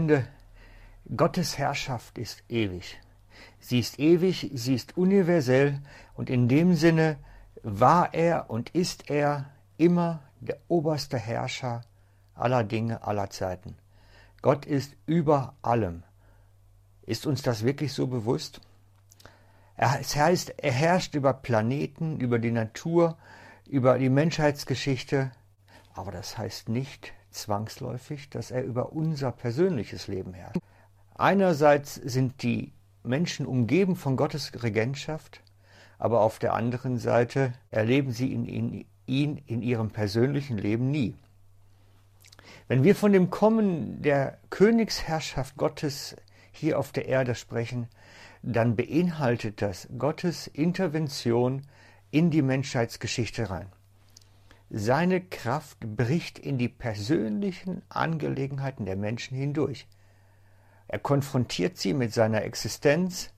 Freunde, Gottes Herrschaft ist ewig. Sie ist ewig, sie ist universell und in dem Sinne war er und ist er immer der oberste Herrscher aller Dinge, aller Zeiten. Gott ist über allem. Ist uns das wirklich so bewusst? Es heißt, er herrscht über Planeten, über die Natur, über die Menschheitsgeschichte, aber das heißt nicht zwangsläufig, dass er über unser persönliches Leben herrscht. Einerseits sind die Menschen umgeben von Gottes Regentschaft, aber auf der anderen Seite erleben sie ihn in, ihn in ihrem persönlichen Leben nie. Wenn wir von dem Kommen der Königsherrschaft Gottes hier auf der Erde sprechen, dann beinhaltet das Gottes Intervention in die Menschheitsgeschichte rein. Seine Kraft bricht in die persönlichen Angelegenheiten der Menschen hindurch. Er konfrontiert sie mit seiner Existenz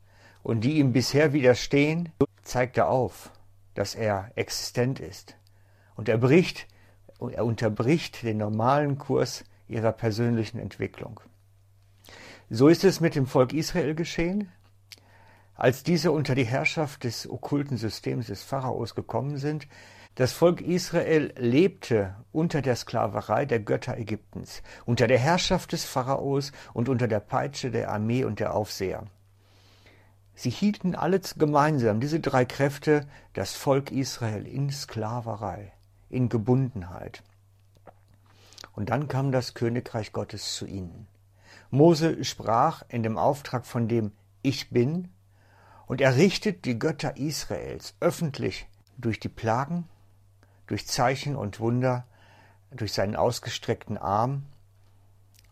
und die ihm bisher widerstehen, zeigt er auf, dass er existent ist. Und er bricht, er unterbricht den normalen Kurs ihrer persönlichen Entwicklung. So ist es mit dem Volk Israel geschehen. Als diese unter die Herrschaft des okkulten Systems des Pharaos gekommen sind, das Volk Israel lebte unter der Sklaverei der Götter Ägyptens, unter der Herrschaft des Pharaos und unter der Peitsche der Armee und der Aufseher. Sie hielten alle gemeinsam, diese drei Kräfte, das Volk Israel in Sklaverei, in Gebundenheit. Und dann kam das Königreich Gottes zu ihnen. Mose sprach in dem Auftrag von dem Ich bin, und er richtet die Götter Israels öffentlich durch die Plagen, durch Zeichen und Wunder, durch seinen ausgestreckten Arm.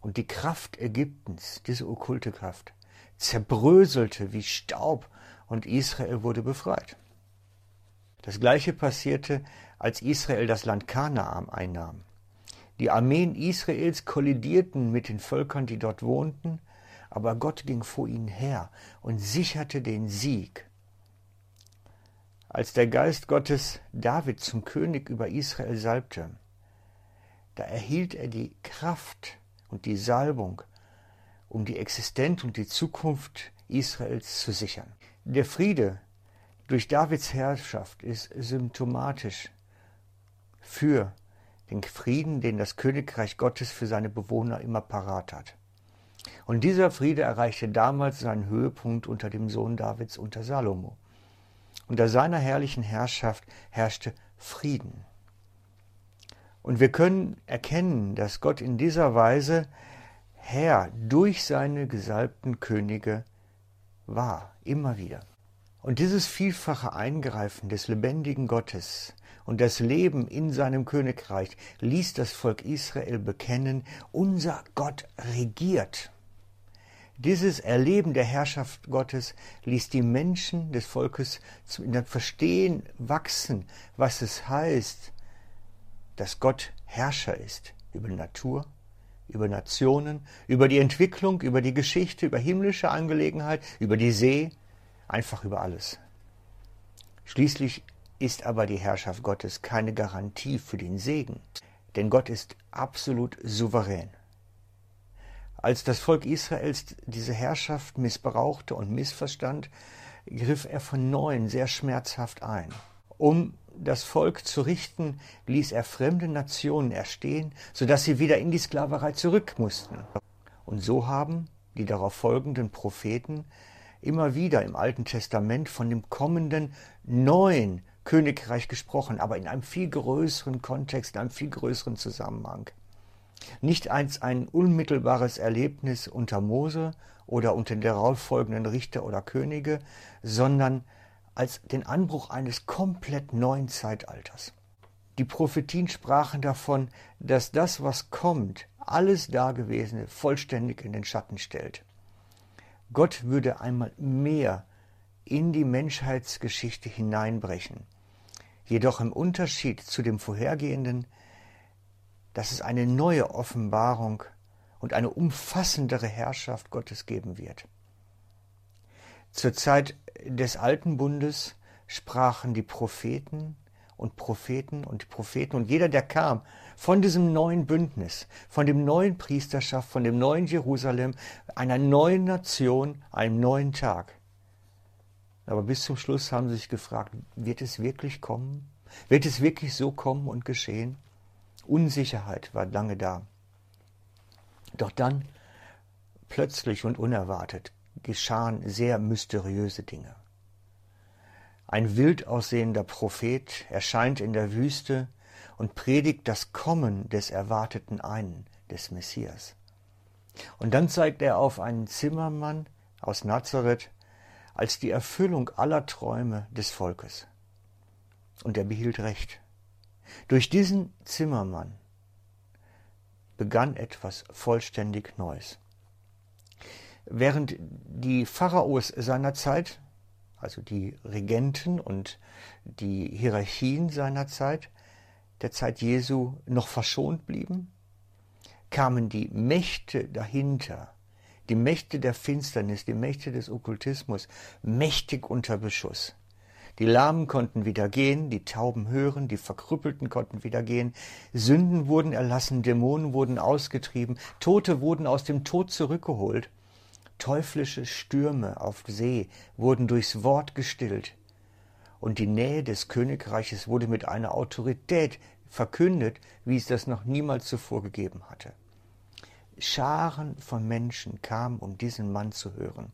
Und die Kraft Ägyptens, diese okkulte Kraft, zerbröselte wie Staub und Israel wurde befreit. Das gleiche passierte, als Israel das Land Kanaan einnahm. Die Armeen Israels kollidierten mit den Völkern, die dort wohnten, aber Gott ging vor ihnen her und sicherte den Sieg. Als der Geist Gottes David zum König über Israel salbte, da erhielt er die Kraft und die Salbung, um die Existenz und die Zukunft Israels zu sichern. Der Friede durch Davids Herrschaft ist symptomatisch für den Frieden, den das Königreich Gottes für seine Bewohner immer parat hat. Und dieser Friede erreichte damals seinen Höhepunkt unter dem Sohn Davids, unter Salomo. Unter seiner herrlichen Herrschaft herrschte Frieden. Und wir können erkennen, dass Gott in dieser Weise Herr durch seine gesalbten Könige war, immer wieder. Und dieses vielfache Eingreifen des lebendigen Gottes und das Leben in seinem Königreich ließ das Volk Israel bekennen, unser Gott regiert. Dieses Erleben der Herrschaft Gottes ließ die Menschen des Volkes in dem Verstehen wachsen, was es heißt, dass Gott Herrscher ist über Natur, über Nationen, über die Entwicklung, über die Geschichte, über himmlische Angelegenheit, über die See, einfach über alles. Schließlich ist aber die Herrschaft Gottes keine Garantie für den Segen, denn Gott ist absolut souverän. Als das Volk Israels diese Herrschaft missbrauchte und missverstand, griff er von neuem sehr schmerzhaft ein. Um das Volk zu richten, ließ er fremde Nationen erstehen, so dass sie wieder in die Sklaverei zurück mussten. Und so haben die darauf folgenden Propheten immer wieder im Alten Testament von dem kommenden neuen Königreich gesprochen, aber in einem viel größeren Kontext, in einem viel größeren Zusammenhang. Nicht als ein unmittelbares Erlebnis unter Mose oder unter den darauffolgenden Richter oder Könige, sondern als den Anbruch eines komplett neuen Zeitalters. Die Prophetien sprachen davon, dass das, was kommt, alles Dagewesene vollständig in den Schatten stellt. Gott würde einmal mehr in die Menschheitsgeschichte hineinbrechen. Jedoch im Unterschied zu dem vorhergehenden dass es eine neue Offenbarung und eine umfassendere Herrschaft Gottes geben wird. Zur Zeit des alten Bundes sprachen die Propheten und Propheten und Propheten und jeder, der kam von diesem neuen Bündnis, von dem neuen Priesterschaft, von dem neuen Jerusalem, einer neuen Nation, einem neuen Tag. Aber bis zum Schluss haben sie sich gefragt, wird es wirklich kommen? Wird es wirklich so kommen und geschehen? Unsicherheit war lange da. Doch dann, plötzlich und unerwartet, geschahen sehr mysteriöse Dinge. Ein wild aussehender Prophet erscheint in der Wüste und predigt das Kommen des erwarteten einen, des Messias. Und dann zeigt er auf einen Zimmermann aus Nazareth als die Erfüllung aller Träume des Volkes. Und er behielt recht. Durch diesen Zimmermann begann etwas vollständig Neues. Während die Pharaos seiner Zeit, also die Regenten und die Hierarchien seiner Zeit, der Zeit Jesu noch verschont blieben, kamen die Mächte dahinter, die Mächte der Finsternis, die Mächte des Okkultismus, mächtig unter Beschuss. Die Lahmen konnten wieder gehen, die Tauben hören, die Verkrüppelten konnten wieder gehen, Sünden wurden erlassen, Dämonen wurden ausgetrieben, Tote wurden aus dem Tod zurückgeholt, teuflische Stürme auf See wurden durchs Wort gestillt, und die Nähe des Königreiches wurde mit einer Autorität verkündet, wie es das noch niemals zuvor gegeben hatte. Scharen von Menschen kamen, um diesen Mann zu hören.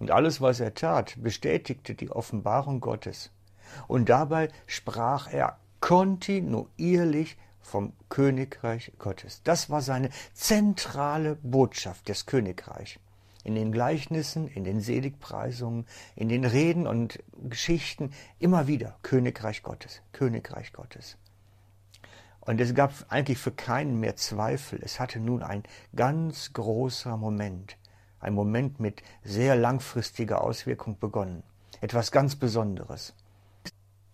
Und alles, was er tat, bestätigte die Offenbarung Gottes. Und dabei sprach er kontinuierlich vom Königreich Gottes. Das war seine zentrale Botschaft des Königreichs. In den Gleichnissen, in den Seligpreisungen, in den Reden und Geschichten immer wieder Königreich Gottes, Königreich Gottes. Und es gab eigentlich für keinen mehr Zweifel. Es hatte nun ein ganz großer Moment ein Moment mit sehr langfristiger Auswirkung begonnen. Etwas ganz Besonderes.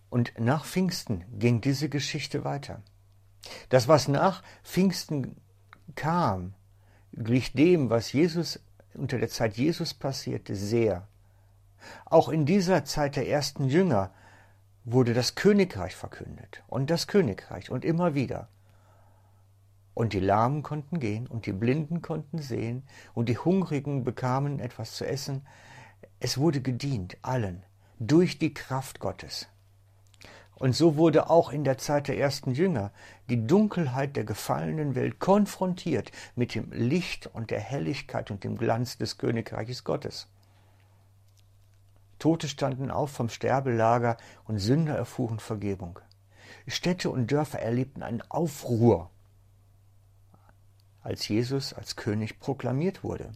Und nach Pfingsten ging diese Geschichte weiter. Das, was nach Pfingsten kam, glich dem, was Jesus unter der Zeit Jesus passierte, sehr. Auch in dieser Zeit der ersten Jünger wurde das Königreich verkündet und das Königreich und immer wieder. Und die Lahmen konnten gehen und die Blinden konnten sehen und die Hungrigen bekamen etwas zu essen. Es wurde gedient allen durch die Kraft Gottes. Und so wurde auch in der Zeit der ersten Jünger die Dunkelheit der gefallenen Welt konfrontiert mit dem Licht und der Helligkeit und dem Glanz des Königreiches Gottes. Tote standen auf vom Sterbelager und Sünder erfuhren Vergebung. Städte und Dörfer erlebten einen Aufruhr als Jesus als König proklamiert wurde.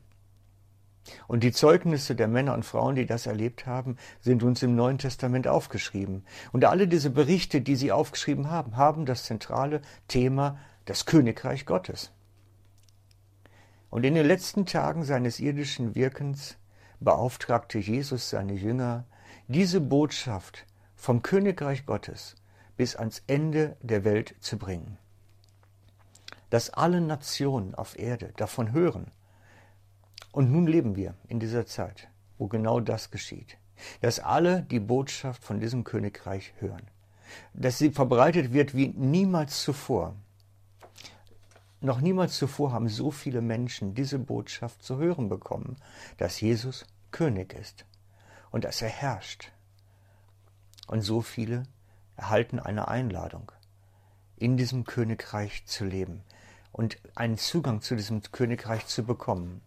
Und die Zeugnisse der Männer und Frauen, die das erlebt haben, sind uns im Neuen Testament aufgeschrieben. Und alle diese Berichte, die sie aufgeschrieben haben, haben das zentrale Thema das Königreich Gottes. Und in den letzten Tagen seines irdischen Wirkens beauftragte Jesus seine Jünger, diese Botschaft vom Königreich Gottes bis ans Ende der Welt zu bringen dass alle Nationen auf Erde davon hören. Und nun leben wir in dieser Zeit, wo genau das geschieht. Dass alle die Botschaft von diesem Königreich hören. Dass sie verbreitet wird wie niemals zuvor. Noch niemals zuvor haben so viele Menschen diese Botschaft zu hören bekommen, dass Jesus König ist und dass er herrscht. Und so viele erhalten eine Einladung, in diesem Königreich zu leben, und einen Zugang zu diesem Königreich zu bekommen.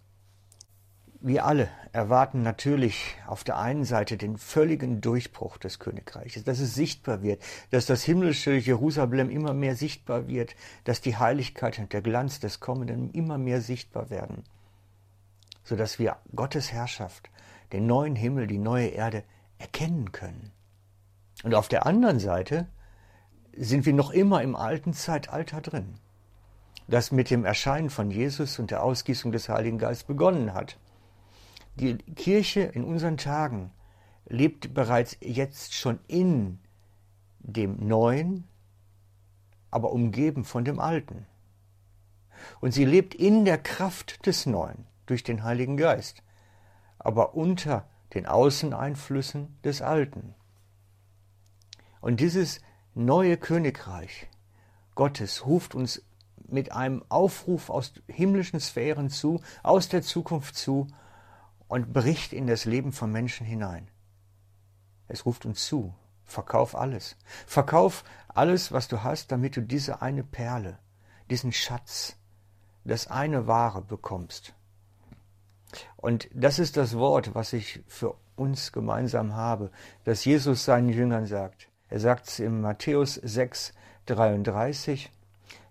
Wir alle erwarten natürlich auf der einen Seite den völligen Durchbruch des Königreiches, dass es sichtbar wird, dass das himmlische Jerusalem immer mehr sichtbar wird, dass die Heiligkeit und der Glanz des Kommenden immer mehr sichtbar werden, sodass wir Gottes Herrschaft, den neuen Himmel, die neue Erde erkennen können. Und auf der anderen Seite sind wir noch immer im alten Zeitalter drin das mit dem Erscheinen von Jesus und der Ausgießung des Heiligen Geistes begonnen hat. Die Kirche in unseren Tagen lebt bereits jetzt schon in dem Neuen, aber umgeben von dem Alten. Und sie lebt in der Kraft des Neuen durch den Heiligen Geist, aber unter den Außeneinflüssen des Alten. Und dieses neue Königreich Gottes ruft uns mit einem Aufruf aus himmlischen Sphären zu, aus der Zukunft zu und bricht in das Leben von Menschen hinein. Es ruft uns zu, verkauf alles. Verkauf alles, was du hast, damit du diese eine Perle, diesen Schatz, das eine Ware bekommst. Und das ist das Wort, was ich für uns gemeinsam habe, dass Jesus seinen Jüngern sagt. Er sagt es in Matthäus 6, 33,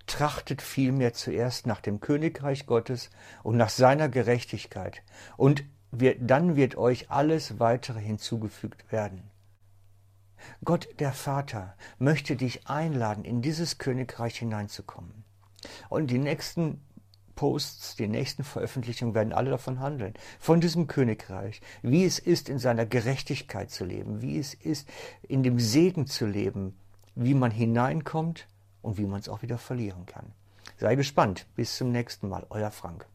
trachtet vielmehr zuerst nach dem Königreich Gottes und nach seiner Gerechtigkeit, und wir, dann wird euch alles weitere hinzugefügt werden. Gott der Vater möchte dich einladen, in dieses Königreich hineinzukommen. Und die nächsten Posts, die nächsten Veröffentlichungen werden alle davon handeln, von diesem Königreich, wie es ist, in seiner Gerechtigkeit zu leben, wie es ist, in dem Segen zu leben, wie man hineinkommt und wie man es auch wieder verlieren kann. Sei gespannt. Bis zum nächsten Mal. Euer Frank.